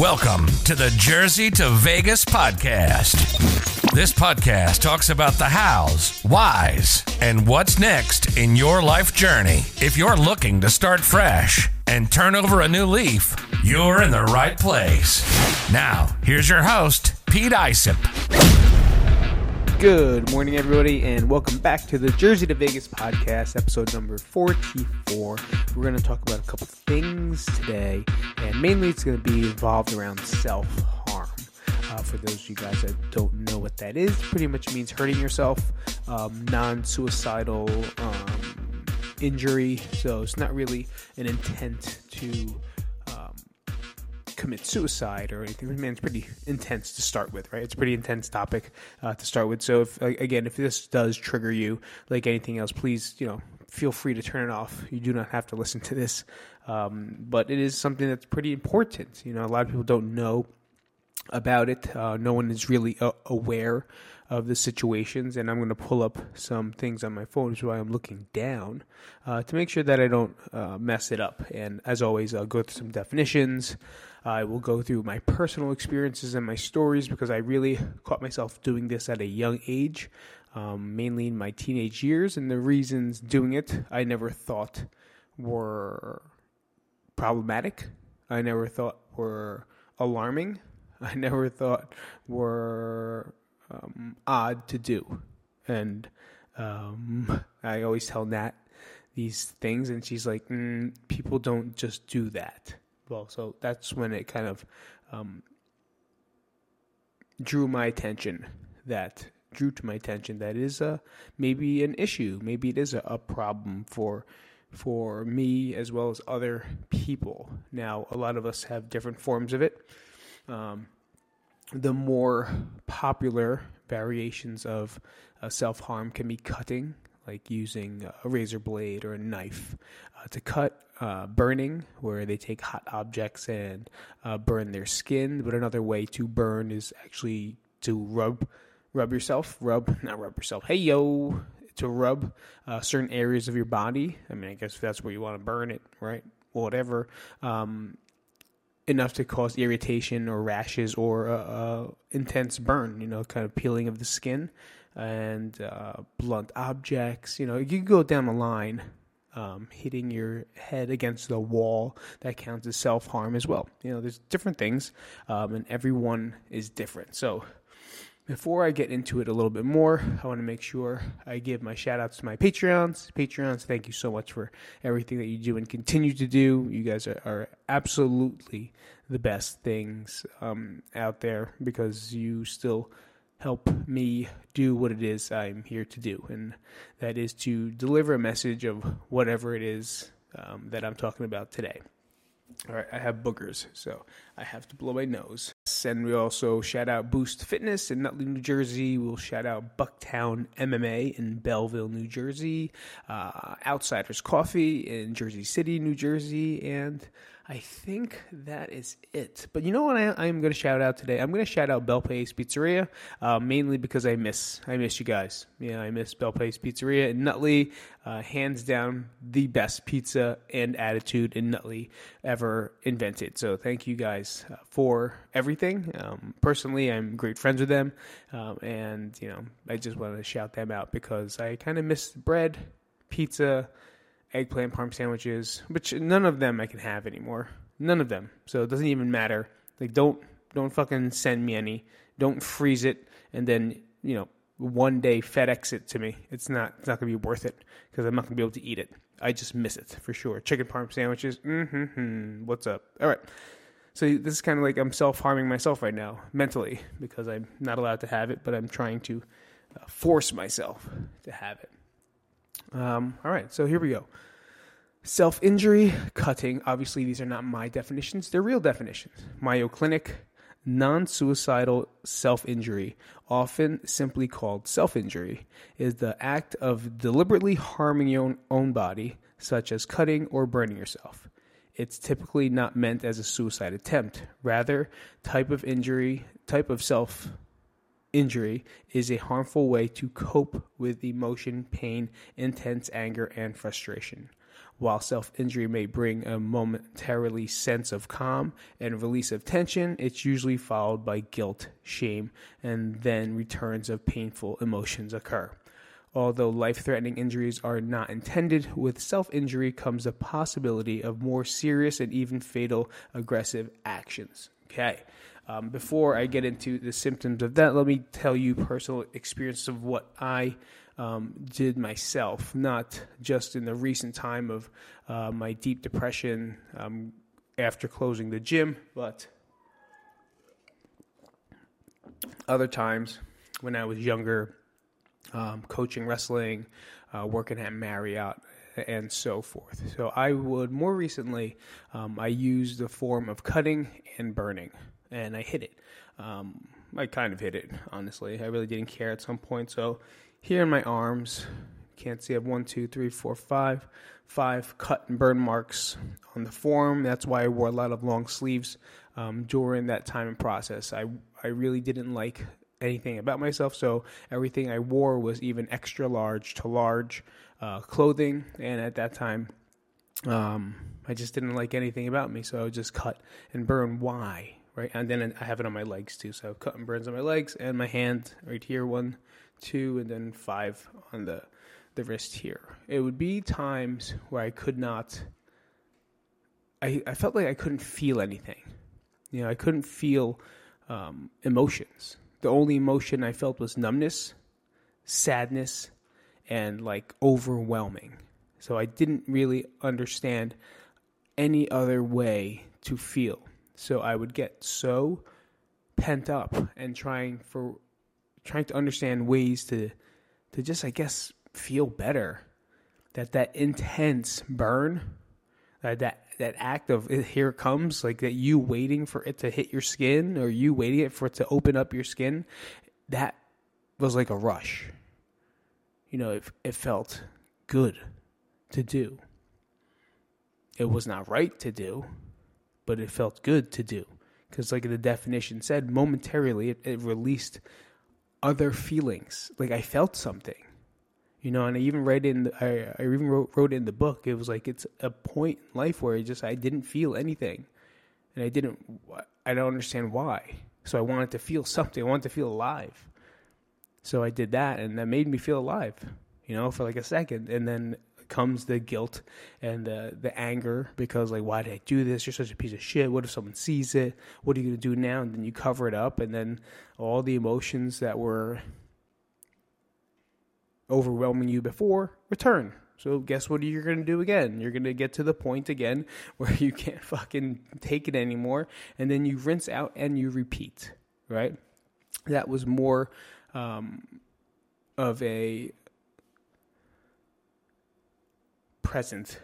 Welcome to the Jersey to Vegas podcast. This podcast talks about the hows, whys, and what's next in your life journey. If you're looking to start fresh and turn over a new leaf, you're in the right place. Now, here's your host, Pete Isip. Good morning, everybody, and welcome back to the Jersey to Vegas podcast, episode number 44. We're going to talk about a couple things today, and mainly it's going to be involved around self harm. Uh, for those of you guys that don't know what that is, pretty much means hurting yourself, um, non suicidal um, injury. So it's not really an intent to commit suicide or anything. I mean, it's pretty intense to start with, right? It's a pretty intense topic uh, to start with. So, if again, if this does trigger you, like anything else, please, you know, feel free to turn it off. You do not have to listen to this, um, but it is something that's pretty important. You know, a lot of people don't know about it. Uh, no one is really uh, aware of the situations, and I'm going to pull up some things on my phone, which is why I'm looking down uh, to make sure that I don't uh, mess it up. And as always, I'll go through some definitions. I will go through my personal experiences and my stories because I really caught myself doing this at a young age, um, mainly in my teenage years. And the reasons doing it I never thought were problematic, I never thought were alarming, I never thought were um, odd to do. And um, I always tell Nat these things, and she's like, mm, people don't just do that well. So that's when it kind of um, drew my attention. That drew to my attention that is a maybe an issue. Maybe it is a, a problem for for me as well as other people. Now, a lot of us have different forms of it. Um, the more popular variations of uh, self harm can be cutting, like using a razor blade or a knife uh, to cut, uh, burning, where they take hot objects and uh, burn their skin. But another way to burn is actually to rub, rub yourself, rub, not rub yourself. Hey yo, to rub uh, certain areas of your body. I mean, I guess that's where you want to burn it, right? Whatever. Um, enough to cause irritation or rashes or a, a intense burn, you know, kind of peeling of the skin and uh, blunt objects. You know, you can go down the line. Um, hitting your head against the wall that counts as self harm as well. You know, there's different things, um, and everyone is different. So, before I get into it a little bit more, I want to make sure I give my shout outs to my Patreons. Patreons, thank you so much for everything that you do and continue to do. You guys are, are absolutely the best things um, out there because you still help me do what it is I'm here to do, and that is to deliver a message of whatever it is um, that I'm talking about today. All right, I have boogers, so I have to blow my nose. And we also shout out Boost Fitness in Nutley, New Jersey. We'll shout out Bucktown MMA in Belleville, New Jersey. Uh, Outsiders Coffee in Jersey City, New Jersey. And I think that is it. But you know what? I, am going to shout out today. I'm going to shout out Bel Pace Pizzeria, uh, mainly because I miss I miss you guys. Yeah, I miss Bel Pace Pizzeria in Nutley. Uh, hands down, the best pizza and attitude in Nutley ever invented. So thank you guys uh, for everything. Um, personally, I'm great friends with them, um, and you know I just want to shout them out because I kind of miss bread, pizza eggplant parm sandwiches, which none of them I can have anymore. None of them. So it doesn't even matter. Like don't don't fucking send me any. Don't freeze it and then, you know, one day FedEx it to me. It's not it's not going to be worth it because I'm not going to be able to eat it. I just miss it for sure. Chicken parm sandwiches. Mm-hmm. What's up? All right. So this is kind of like I'm self-harming myself right now mentally because I'm not allowed to have it, but I'm trying to uh, force myself to have it. Um, all right, so here we go. Self injury, cutting. Obviously, these are not my definitions, they're real definitions. Mayo Clinic, non suicidal self injury, often simply called self injury, is the act of deliberately harming your own, own body, such as cutting or burning yourself. It's typically not meant as a suicide attempt. Rather, type of injury, type of self injury is a harmful way to cope with emotion, pain, intense anger, and frustration. While self injury may bring a momentarily sense of calm and release of tension, it's usually followed by guilt, shame, and then returns of painful emotions occur. Although life threatening injuries are not intended, with self injury comes the possibility of more serious and even fatal aggressive actions. Okay. Um, before I get into the symptoms of that, let me tell you personal experience of what I um, did myself, not just in the recent time of uh, my deep depression um, after closing the gym, but other times when I was younger, um, coaching wrestling, uh, working at Marriott, and so forth. So I would more recently, um, I used the form of cutting and burning, and I hit it. Um, I kind of hit it, honestly. I really didn't care at some point. So here in my arms, can't see I have one, two, three, four, five, five cut and burn marks on the form. That's why I wore a lot of long sleeves um, during that time and process. I I really didn't like anything about myself, so everything I wore was even extra large to large uh, clothing. And at that time, um, I just didn't like anything about me, so I would just cut and burn. Why? Right, and then I have it on my legs too. So I have cut and burns on my legs and my hand right here. One, two, and then five on the the wrist here. It would be times where I could not. I I felt like I couldn't feel anything. You know, I couldn't feel um, emotions. The only emotion I felt was numbness, sadness, and like overwhelming. So I didn't really understand any other way to feel. So I would get so pent up and trying for trying to understand ways to to just I guess feel better. That that intense burn, that that that act of eh, here it comes, like that you waiting for it to hit your skin or you waiting for it to open up your skin, that was like a rush. You know, it it felt good to do. It was not right to do, but it felt good to do because, like the definition said, momentarily it, it released other feelings. Like I felt something, you know. And I even read in, the, I, I even wrote, wrote in the book. It was like it's a point in life where I just I didn't feel anything, and I didn't. I don't understand why. So I wanted to feel something. I wanted to feel alive. So I did that, and that made me feel alive, you know, for like a second, and then comes the guilt and the the anger because like why did I do this? You're such a piece of shit. What if someone sees it? What are you gonna do now? And then you cover it up, and then all the emotions that were overwhelming you before return. So guess what you're gonna do again? You're gonna get to the point again where you can't fucking take it anymore, and then you rinse out and you repeat. Right? That was more um, of a present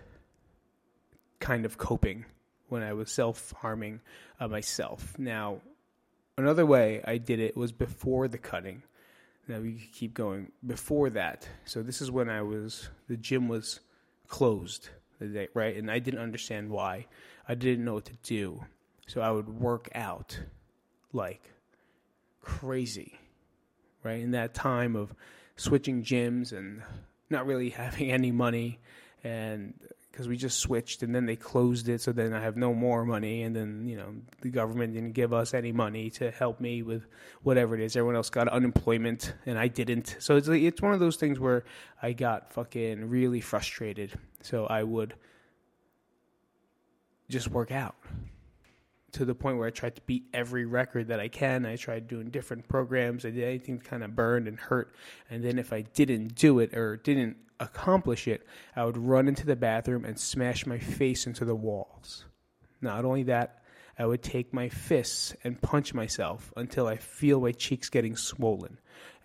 kind of coping when I was self harming uh, myself. Now, another way I did it was before the cutting. Now we keep going before that. So this is when I was the gym was closed the day, right? And I didn't understand why. I didn't know what to do. So I would work out like crazy, right? In that time of switching gyms and not really having any money and because we just switched and then they closed it so then i have no more money and then you know the government didn't give us any money to help me with whatever it is everyone else got unemployment and i didn't so it's like, it's one of those things where i got fucking really frustrated so i would just work out to the point where I tried to beat every record that I can. I tried doing different programs. I did anything that kind of burned and hurt. And then if I didn't do it or didn't accomplish it, I would run into the bathroom and smash my face into the walls. Not only that, I would take my fists and punch myself until I feel my cheeks getting swollen.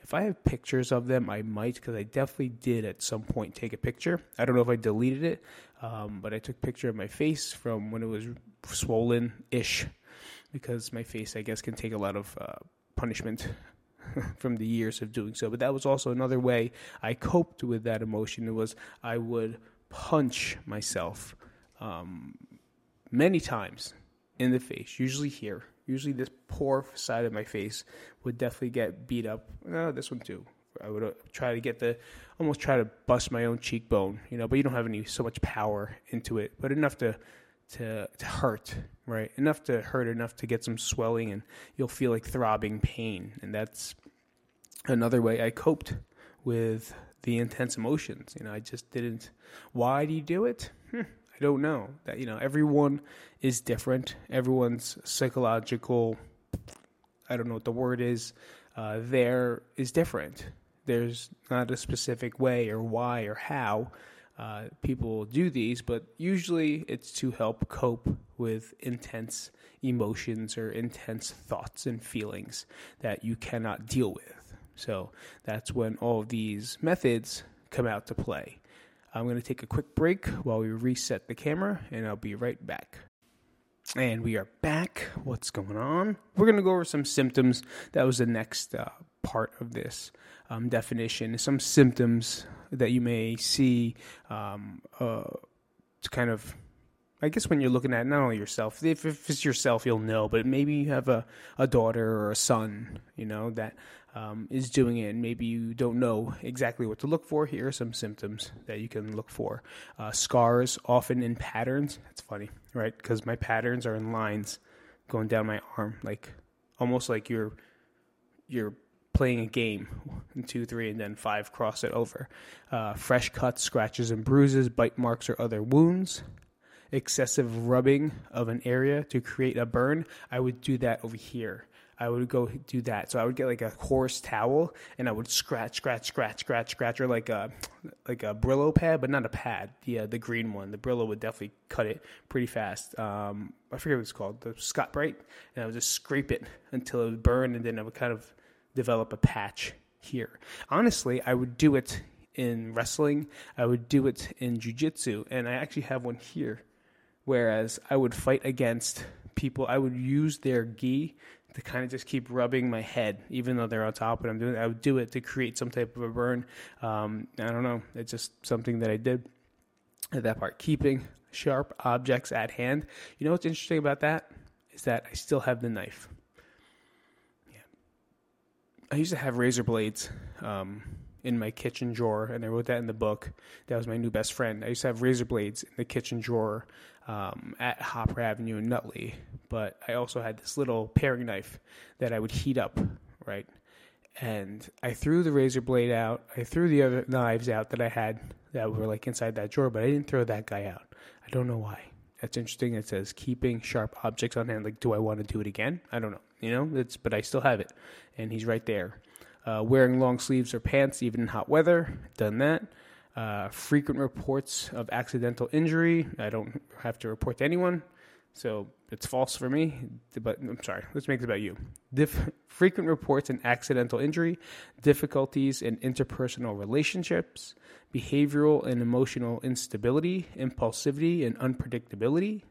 If I have pictures of them, I might, because I definitely did at some point take a picture. I don't know if I deleted it, um, but I took a picture of my face from when it was swollen ish, because my face, I guess, can take a lot of uh, punishment from the years of doing so. But that was also another way I coped with that emotion. It was I would punch myself um, many times in the face, usually here. Usually, this poor side of my face would definitely get beat up. Oh, this one too, I would uh, try to get the almost try to bust my own cheekbone, you know, but you don't have any so much power into it, but enough to to to hurt, right? Enough to hurt, enough to get some swelling, and you'll feel like throbbing pain, and that's another way I coped with the intense emotions. You know, I just didn't. Why do you do it? Hmm, I don't know. That you know, everyone is different. Everyone's psychological. I don't know what the word is. Uh, there is different. There's not a specific way or why or how uh, people do these, but usually it's to help cope with intense emotions or intense thoughts and feelings that you cannot deal with. So that's when all of these methods come out to play. I'm going to take a quick break while we reset the camera, and I'll be right back. And we are back. What's going on? We're going to go over some symptoms. That was the next uh, part of this um, definition. Some symptoms that you may see um, uh, kind of I guess when you're looking at not only yourself, if, if it's yourself, you'll know, but maybe you have a, a daughter or a son, you know, that um, is doing it, and maybe you don't know exactly what to look for. Here are some symptoms that you can look for. Uh, scars, often in patterns. That's funny, right? Because my patterns are in lines going down my arm, like almost like you're you're playing a game, two, three, and then five, cross it over. Uh, fresh cuts, scratches, and bruises, bite marks, or other wounds. Excessive rubbing of an area to create a burn. I would do that over here. I would go do that. So I would get like a coarse towel and I would scratch, scratch, scratch, scratch, scratch, or like a like a Brillo pad, but not a pad. The uh, the green one. The Brillo would definitely cut it pretty fast. Um, I forget what it's called, the Scotch-Brite, and I would just scrape it until it would burn, and then I would kind of develop a patch here. Honestly, I would do it in wrestling. I would do it in jujitsu, and I actually have one here. Whereas I would fight against people, I would use their gi to kind of just keep rubbing my head, even though they're on top. And I'm doing, I would do it to create some type of a burn. Um, I don't know. It's just something that I did. At that part, keeping sharp objects at hand. You know what's interesting about that is that I still have the knife. I used to have razor blades um, in my kitchen drawer, and I wrote that in the book. That was my new best friend. I used to have razor blades in the kitchen drawer um, at Hopper Avenue in Nutley, but I also had this little paring knife that I would heat up, right? And I threw the razor blade out. I threw the other knives out that I had that were like inside that drawer, but I didn't throw that guy out. I don't know why. That's interesting. It says keeping sharp objects on hand. Like, do I want to do it again? I don't know. You know, it's but I still have it, and he's right there. Uh, wearing long sleeves or pants even in hot weather. Done that. Uh, frequent reports of accidental injury. I don't have to report to anyone, so it's false for me. But I'm sorry. Let's make it about you. Dif- frequent reports and accidental injury, difficulties in interpersonal relationships, behavioral and emotional instability, impulsivity, and unpredictability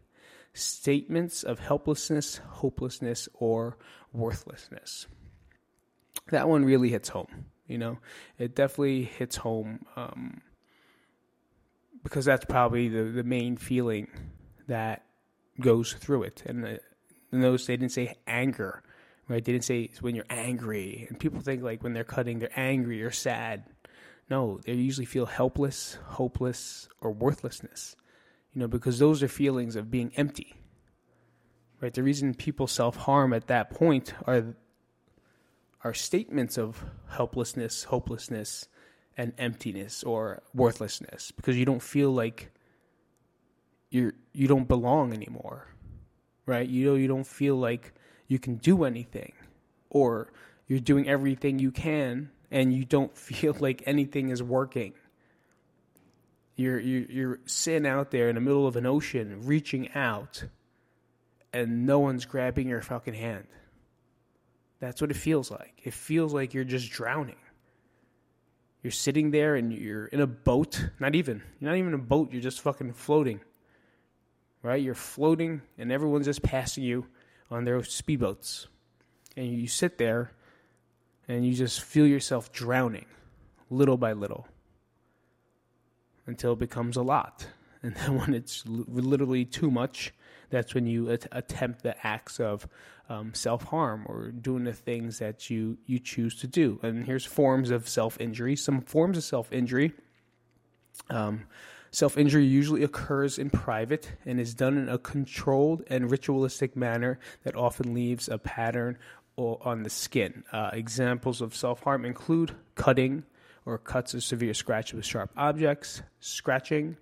statements of helplessness, hopelessness, or worthlessness. That one really hits home. You know, it definitely hits home um, because that's probably the, the main feeling that goes through it. And uh, notice they didn't say anger, right? They didn't say when you're angry. And people think like when they're cutting, they're angry or sad. No, they usually feel helpless, hopeless, or worthlessness you know, because those are feelings of being empty. Right? The reason people self-harm at that point are are statements of helplessness, hopelessness, and emptiness or worthlessness because you don't feel like you're you don't belong anymore. Right? You know you don't feel like you can do anything or you're doing everything you can and you don't feel like anything is working you're, you're, you're sitting out there in the middle of an ocean, reaching out, and no one's grabbing your fucking hand. That's what it feels like. It feels like you're just drowning. You're sitting there and you're in a boat. Not even. You're not even a boat. You're just fucking floating. Right? You're floating and everyone's just passing you on their speedboats. And you sit there and you just feel yourself drowning little by little until it becomes a lot. And then when it's literally too much, That's when you at- attempt the acts of um, self harm or doing the things that you you choose to do. And here's forms of self injury. Some forms of self injury. Um, Self injury usually occurs in private and is done in a controlled and ritualistic manner that often leaves a pattern on the skin. Uh, examples of self harm include cutting or cuts or severe scratches with sharp objects, scratching,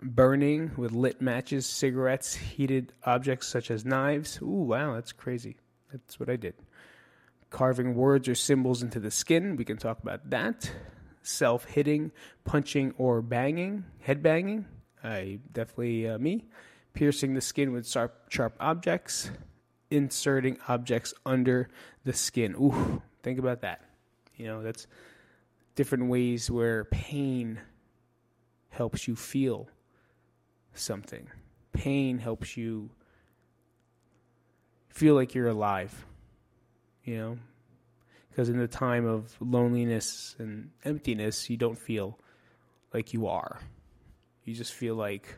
burning with lit matches, cigarettes, heated objects such as knives. Ooh, wow, that's crazy. That's what I did. Carving words or symbols into the skin. We can talk about that self hitting, punching, or banging, head banging. I definitely uh, me. Piercing the skin with sharp, sharp objects, inserting objects under the skin. Ooh, think about that. You know, that's different ways where pain helps you feel something. Pain helps you feel like you're alive. You know, because in the time of loneliness and emptiness, you don't feel like you are. You just feel like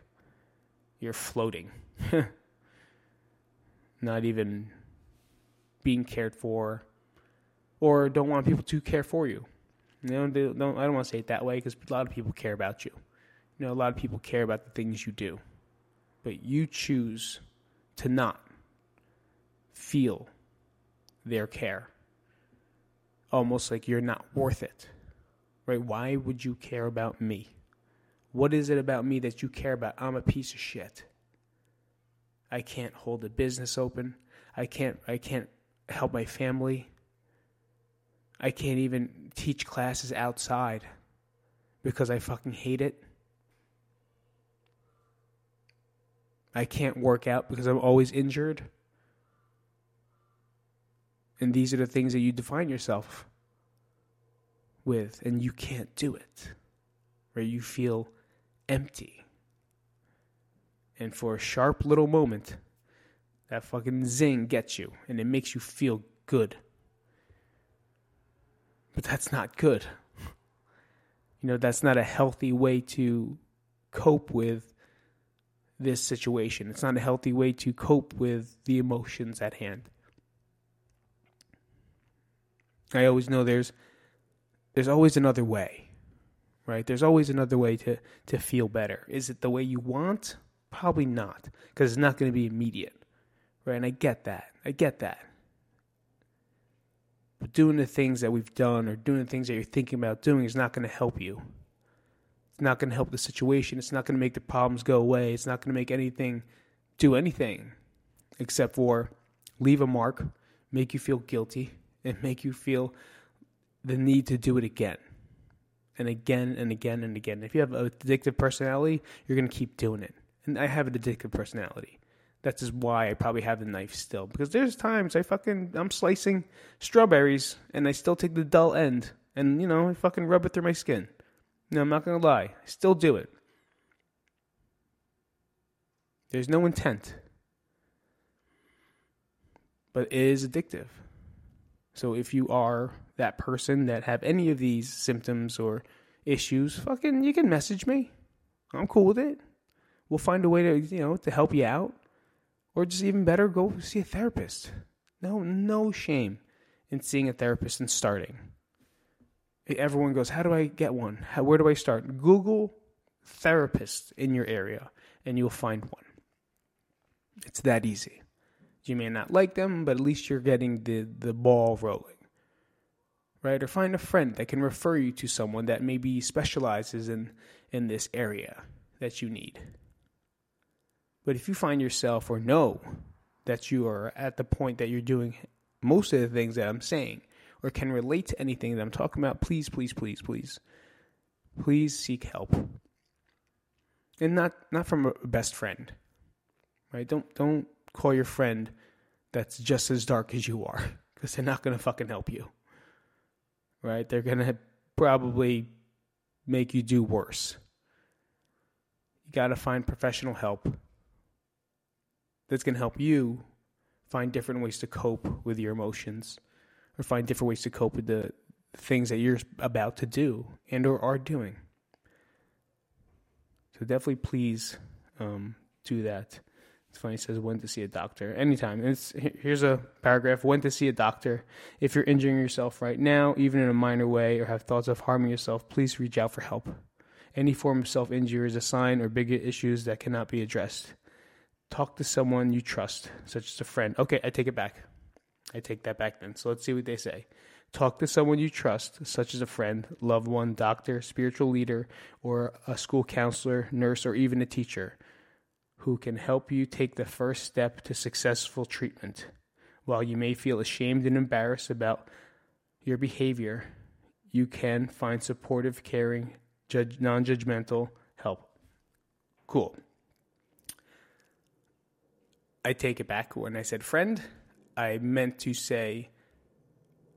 you're floating. Not even being cared for or don't want people to care for you. You know, don't, I don't want to say it that way because a lot of people care about you. You know, a lot of people care about the things you do. But you choose to not feel their care almost like you're not worth it. Right? Why would you care about me? What is it about me that you care about? I'm a piece of shit. I can't hold a business open. I can't I can't help my family. I can't even teach classes outside because I fucking hate it. I can't work out because I'm always injured. And these are the things that you define yourself with, and you can't do it. Where you feel empty. And for a sharp little moment, that fucking zing gets you, and it makes you feel good. But that's not good. You know, that's not a healthy way to cope with this situation. It's not a healthy way to cope with the emotions at hand. I always know there's there's always another way. Right? There's always another way to to feel better. Is it the way you want? Probably not, because it's not going to be immediate. Right? And I get that. I get that. But doing the things that we've done or doing the things that you're thinking about doing is not going to help you. It's not going to help the situation. It's not going to make the problems go away. It's not going to make anything do anything except for leave a mark, make you feel guilty, and mm-hmm. make you feel the need to do it again and again and again and again. If you have an addictive personality, you're going to keep doing it. And I have an addictive personality. That's just why I probably have the knife still. Because there's times I fucking, I'm slicing strawberries and I still take the dull end and, you know, I fucking rub it through my skin. No, I'm not going to lie. I still do it. There's no intent. But it is addictive. So if you are that person that have any of these symptoms or issues, fucking you can message me. I'm cool with it. We'll find a way to, you know, to help you out. Or just even better, go see a therapist. No, no shame in seeing a therapist and starting. Everyone goes, How do I get one? How, where do I start? Google therapist in your area and you'll find one. It's that easy. You may not like them, but at least you're getting the, the ball rolling. Right? Or find a friend that can refer you to someone that maybe specializes in, in this area that you need. But if you find yourself or know that you are at the point that you're doing most of the things that I'm saying or can relate to anything that I'm talking about, please, please, please, please, please seek help. And not not from a best friend. Right? Don't don't call your friend that's just as dark as you are because they're not going to fucking help you. Right? They're going to probably make you do worse. You got to find professional help that's going to help you find different ways to cope with your emotions or find different ways to cope with the things that you're about to do and or are doing. So definitely please um, do that It's funny. It says when to see a doctor. Anytime. It's here's a paragraph. When to see a doctor. If you're injuring yourself right now, even in a minor way, or have thoughts of harming yourself, please reach out for help. Any form of self injury is a sign or bigger issues that cannot be addressed. Talk to someone you trust, such as a friend. Okay, I take it back. I take that back then. So let's see what they say. Talk to someone you trust, such as a friend, loved one, doctor, spiritual leader, or a school counselor, nurse, or even a teacher who can help you take the first step to successful treatment. While you may feel ashamed and embarrassed about your behavior, you can find supportive, caring, judge, non judgmental help. Cool. I take it back when I said friend. I meant to say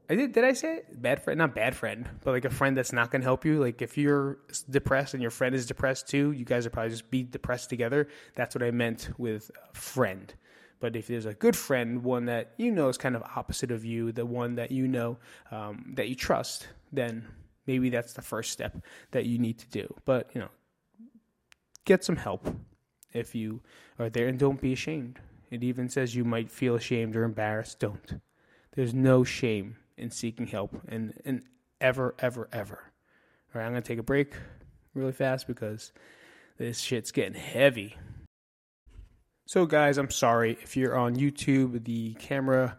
I did. Did I say it? bad friend? Not bad friend, but like a friend that's not going to help you. Like if you're depressed and your friend is depressed too, you guys are probably just be depressed together. That's what I meant with friend. But if there's a good friend, one that you know is kind of opposite of you, the one that you know um, that you trust, then maybe that's the first step that you need to do. But you know, get some help if you are there, and don't be ashamed. It even says you might feel ashamed or embarrassed. Don't. There's no shame in seeking help and, and ever, ever, ever. All right, I'm going to take a break really fast because this shit's getting heavy. So, guys, I'm sorry if you're on YouTube, the camera,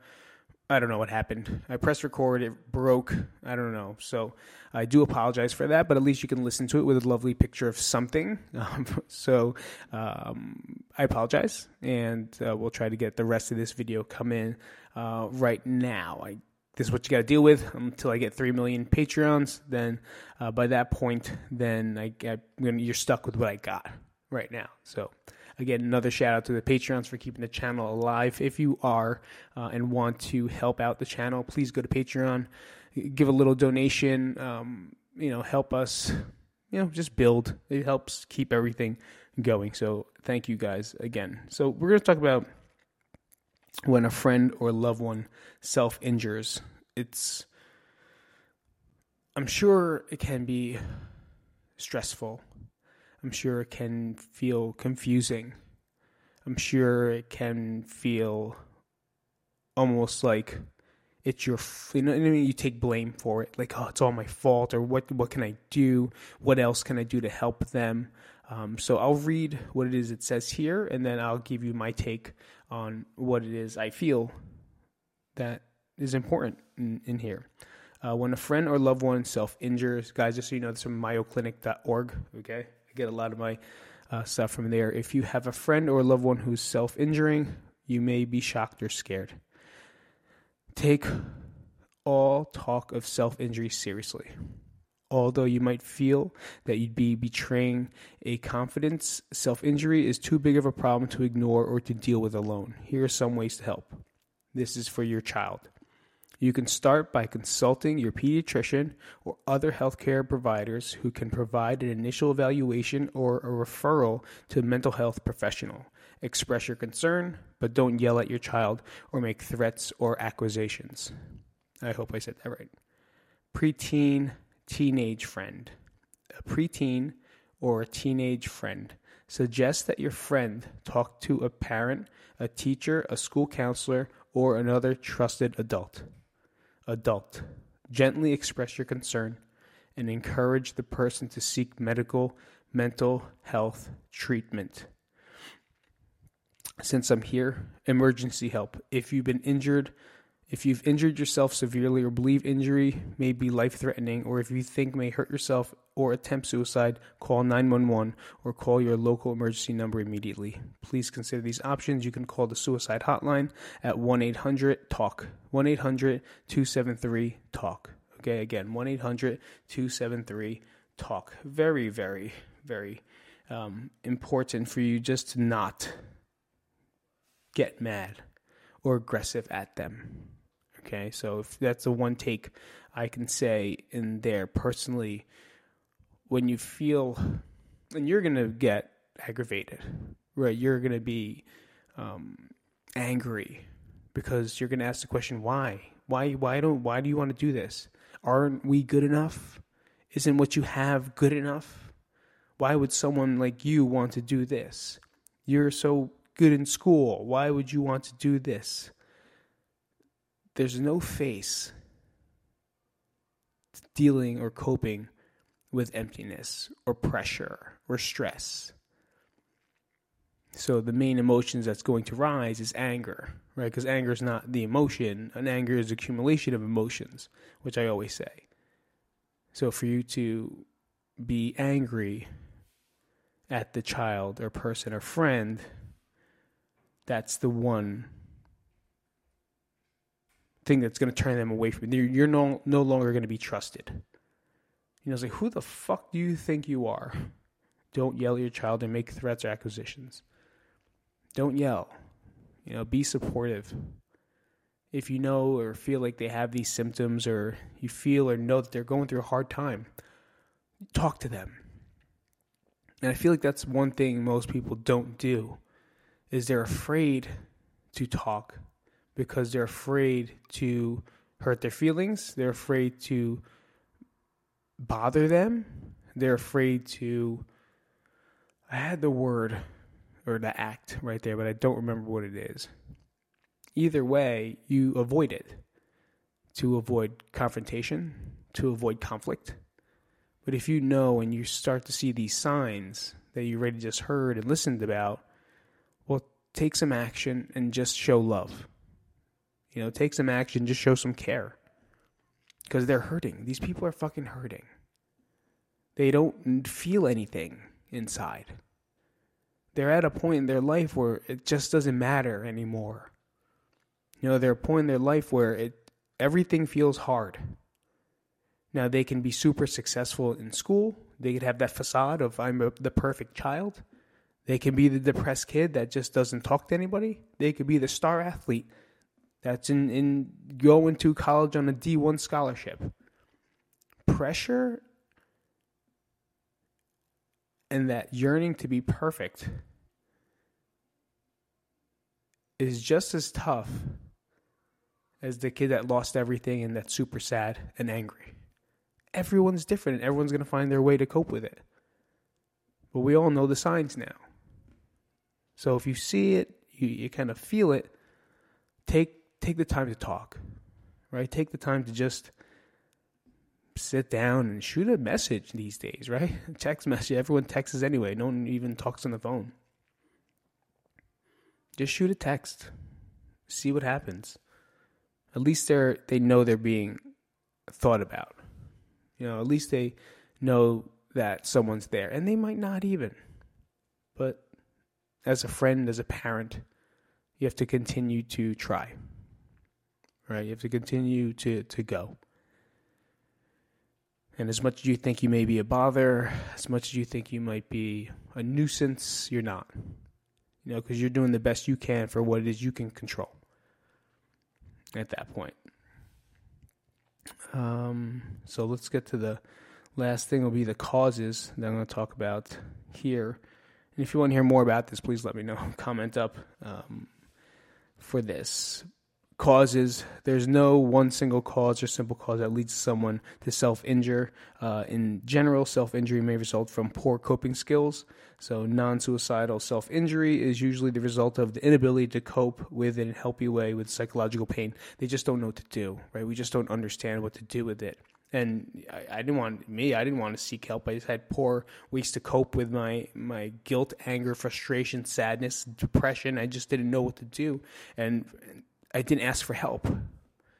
I don't know what happened. I pressed record, it broke. I don't know. So, I do apologize for that, but at least you can listen to it with a lovely picture of something. Um, so, um, I apologize, and uh, we'll try to get the rest of this video come in uh, right now. I this is what you got to deal with until I get three million Patreons. Then uh, by that point, then I, I you're stuck with what I got right now. So again, another shout out to the Patreons for keeping the channel alive. If you are uh, and want to help out the channel, please go to Patreon, give a little donation. Um, you know, help us. You know, just build. It helps keep everything going. So thank you guys again. So we're gonna talk about when a friend or loved one self injures. It's, I'm sure it can be stressful. I'm sure it can feel confusing. I'm sure it can feel almost like it's your you know I mean you take blame for it like oh it's all my fault or what what can I do what else can I do to help them um, so I'll read what it is it says here, and then I'll give you my take on what it is I feel that is important in, in here. Uh, when a friend or loved one self injures, guys, just so you know, it's from mayoclinic.org. Okay, I get a lot of my uh, stuff from there. If you have a friend or loved one who's self injuring, you may be shocked or scared. Take all talk of self injury seriously. Although you might feel that you'd be betraying a confidence, self injury is too big of a problem to ignore or to deal with alone. Here are some ways to help. This is for your child. You can start by consulting your pediatrician or other healthcare providers who can provide an initial evaluation or a referral to a mental health professional. Express your concern, but don't yell at your child or make threats or accusations. I hope I said that right. Preteen teenage friend. A preteen or a teenage friend. Suggest that your friend talk to a parent, a teacher, a school counselor, or another trusted adult. Adult. Gently express your concern and encourage the person to seek medical, mental health treatment. Since I'm here, emergency help. If you've been injured, if you've injured yourself severely or believe injury may be life threatening, or if you think may hurt yourself or attempt suicide, call 911 or call your local emergency number immediately. Please consider these options. You can call the suicide hotline at 1 800 TALK. 1 800 273 TALK. Okay, again, 1 800 273 TALK. Very, very, very um, important for you just to not get mad or aggressive at them. Okay, so if that's the one take I can say in there personally, when you feel, and you're gonna get aggravated, right? You're gonna be um, angry because you're gonna ask the question, why? Why? Why don't? Why do you want to do this? Aren't we good enough? Isn't what you have good enough? Why would someone like you want to do this? You're so good in school? Why would you want to do this? There's no face dealing or coping with emptiness or pressure or stress. So the main emotions that's going to rise is anger, right? Because anger is not the emotion. An anger is accumulation of emotions, which I always say. So for you to be angry at the child or person or friend, that's the one thing that's going to turn them away from you. You're no, no longer going to be trusted. You know, it's like, who the fuck do you think you are? Don't yell at your child and make threats or accusations. Don't yell. You know, be supportive. If you know or feel like they have these symptoms or you feel or know that they're going through a hard time, talk to them. And I feel like that's one thing most people don't do is they're afraid to talk because they're afraid to hurt their feelings, they're afraid to bother them, they're afraid to I had the word or the act right there, but I don't remember what it is. Either way, you avoid it to avoid confrontation, to avoid conflict. But if you know and you start to see these signs that you already just heard and listened about, well, take some action and just show love. You know, take some action, just show some care. Because they're hurting. These people are fucking hurting. They don't feel anything inside. They're at a point in their life where it just doesn't matter anymore. You know, they're a point in their life where it everything feels hard. Now they can be super successful in school. They could have that facade of I'm a, the perfect child. They can be the depressed kid that just doesn't talk to anybody. They could be the star athlete that's in, in going to college on a D1 scholarship. Pressure and that yearning to be perfect is just as tough as the kid that lost everything and that's super sad and angry. Everyone's different and everyone's going to find their way to cope with it. But we all know the signs now. So if you see it, you, you kind of feel it, take take the time to talk. Right? Take the time to just sit down and shoot a message these days, right? Text message. Everyone texts anyway. No one even talks on the phone. Just shoot a text. See what happens. At least they're they know they're being thought about. You know, at least they know that someone's there. And they might not even. But as a friend, as a parent, you have to continue to try. Right? You have to continue to, to go. And as much as you think you may be a bother, as much as you think you might be a nuisance, you're not. You know, because you're doing the best you can for what it is you can control at that point. Um, so let's get to the last thing will be the causes that I'm going to talk about here. And if you want to hear more about this, please let me know. Comment up um, for this causes. There's no one single cause or simple cause that leads someone to self injure. Uh, in general, self injury may result from poor coping skills. So, non suicidal self injury is usually the result of the inability to cope with in a healthy way with psychological pain. They just don't know what to do, right? We just don't understand what to do with it. And I, I didn't want me. I didn't want to seek help. I just had poor ways to cope with my my guilt, anger, frustration, sadness, depression. I just didn't know what to do, and I didn't ask for help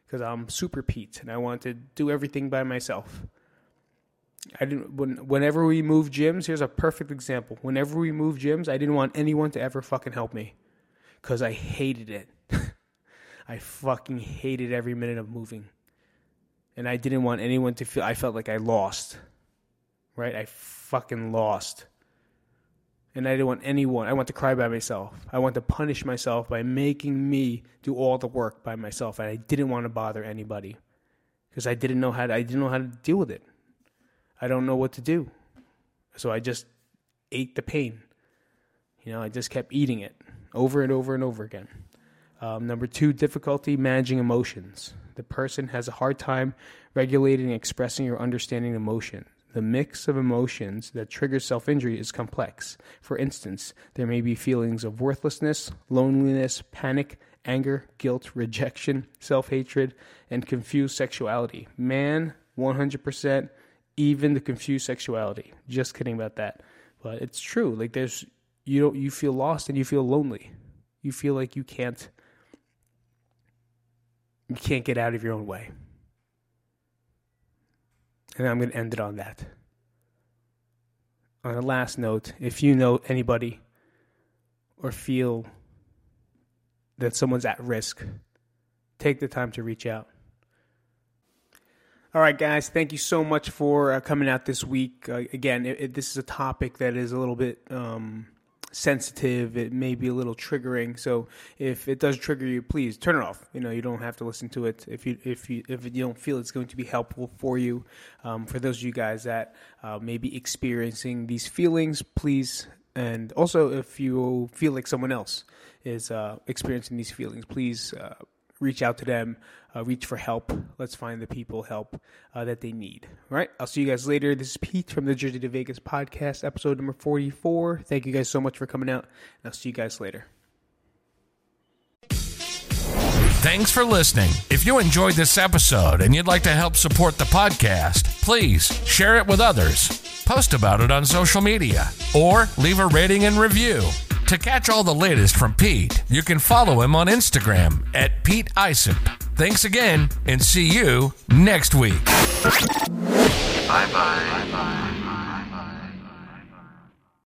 because I'm super Pete and I wanted to do everything by myself. I didn't when whenever we moved gyms, here's a perfect example. Whenever we moved gyms, I didn't want anyone to ever fucking help me cuz I hated it. I fucking hated every minute of moving. And I didn't want anyone to feel I felt like I lost. Right? I fucking lost and I didn't want anyone. I want to cry by myself. I want to punish myself by making me do all the work by myself, and I didn't want to bother anybody because I didn't know how to, I didn't know how to deal with it. I don't know what to do, so I just ate the pain. You know, I just kept eating it over and over and over again. Um, number two, difficulty managing emotions. The person has a hard time regulating, and expressing, or understanding emotion The mix of emotions that triggers self injury is complex. For instance, there may be feelings of worthlessness, loneliness, panic, anger, guilt, rejection, self hatred, and confused sexuality. Man, 100%, even the confused sexuality. Just kidding about that. But it's true. Like, there's, you don't, you feel lost and you feel lonely. You feel like you can't, you can't get out of your own way. And I'm going to end it on that. On a last note, if you know anybody or feel that someone's at risk, take the time to reach out. All right, guys, thank you so much for uh, coming out this week. Uh, again, it, it, this is a topic that is a little bit um, sensitive. It may be a little triggering. So if it does trigger you, please turn it off. You know, you don't have to listen to it if you if you if you don't feel it's going to be helpful for you. Um, for those of you guys that uh, may be experiencing these feelings, please. And also, if you feel like someone else is uh, experiencing these feelings, please uh, reach out to them, uh, reach for help. Let's find the people help uh, that they need. All right. I'll see you guys later. This is Pete from the Jersey to Vegas podcast, episode number 44. Thank you guys so much for coming out, and I'll see you guys later. Thanks for listening. If you enjoyed this episode and you'd like to help support the podcast, please share it with others, post about it on social media, or leave a rating and review. To catch all the latest from Pete, you can follow him on Instagram at Pete Isip. Thanks again, and see you next week. Bye bye.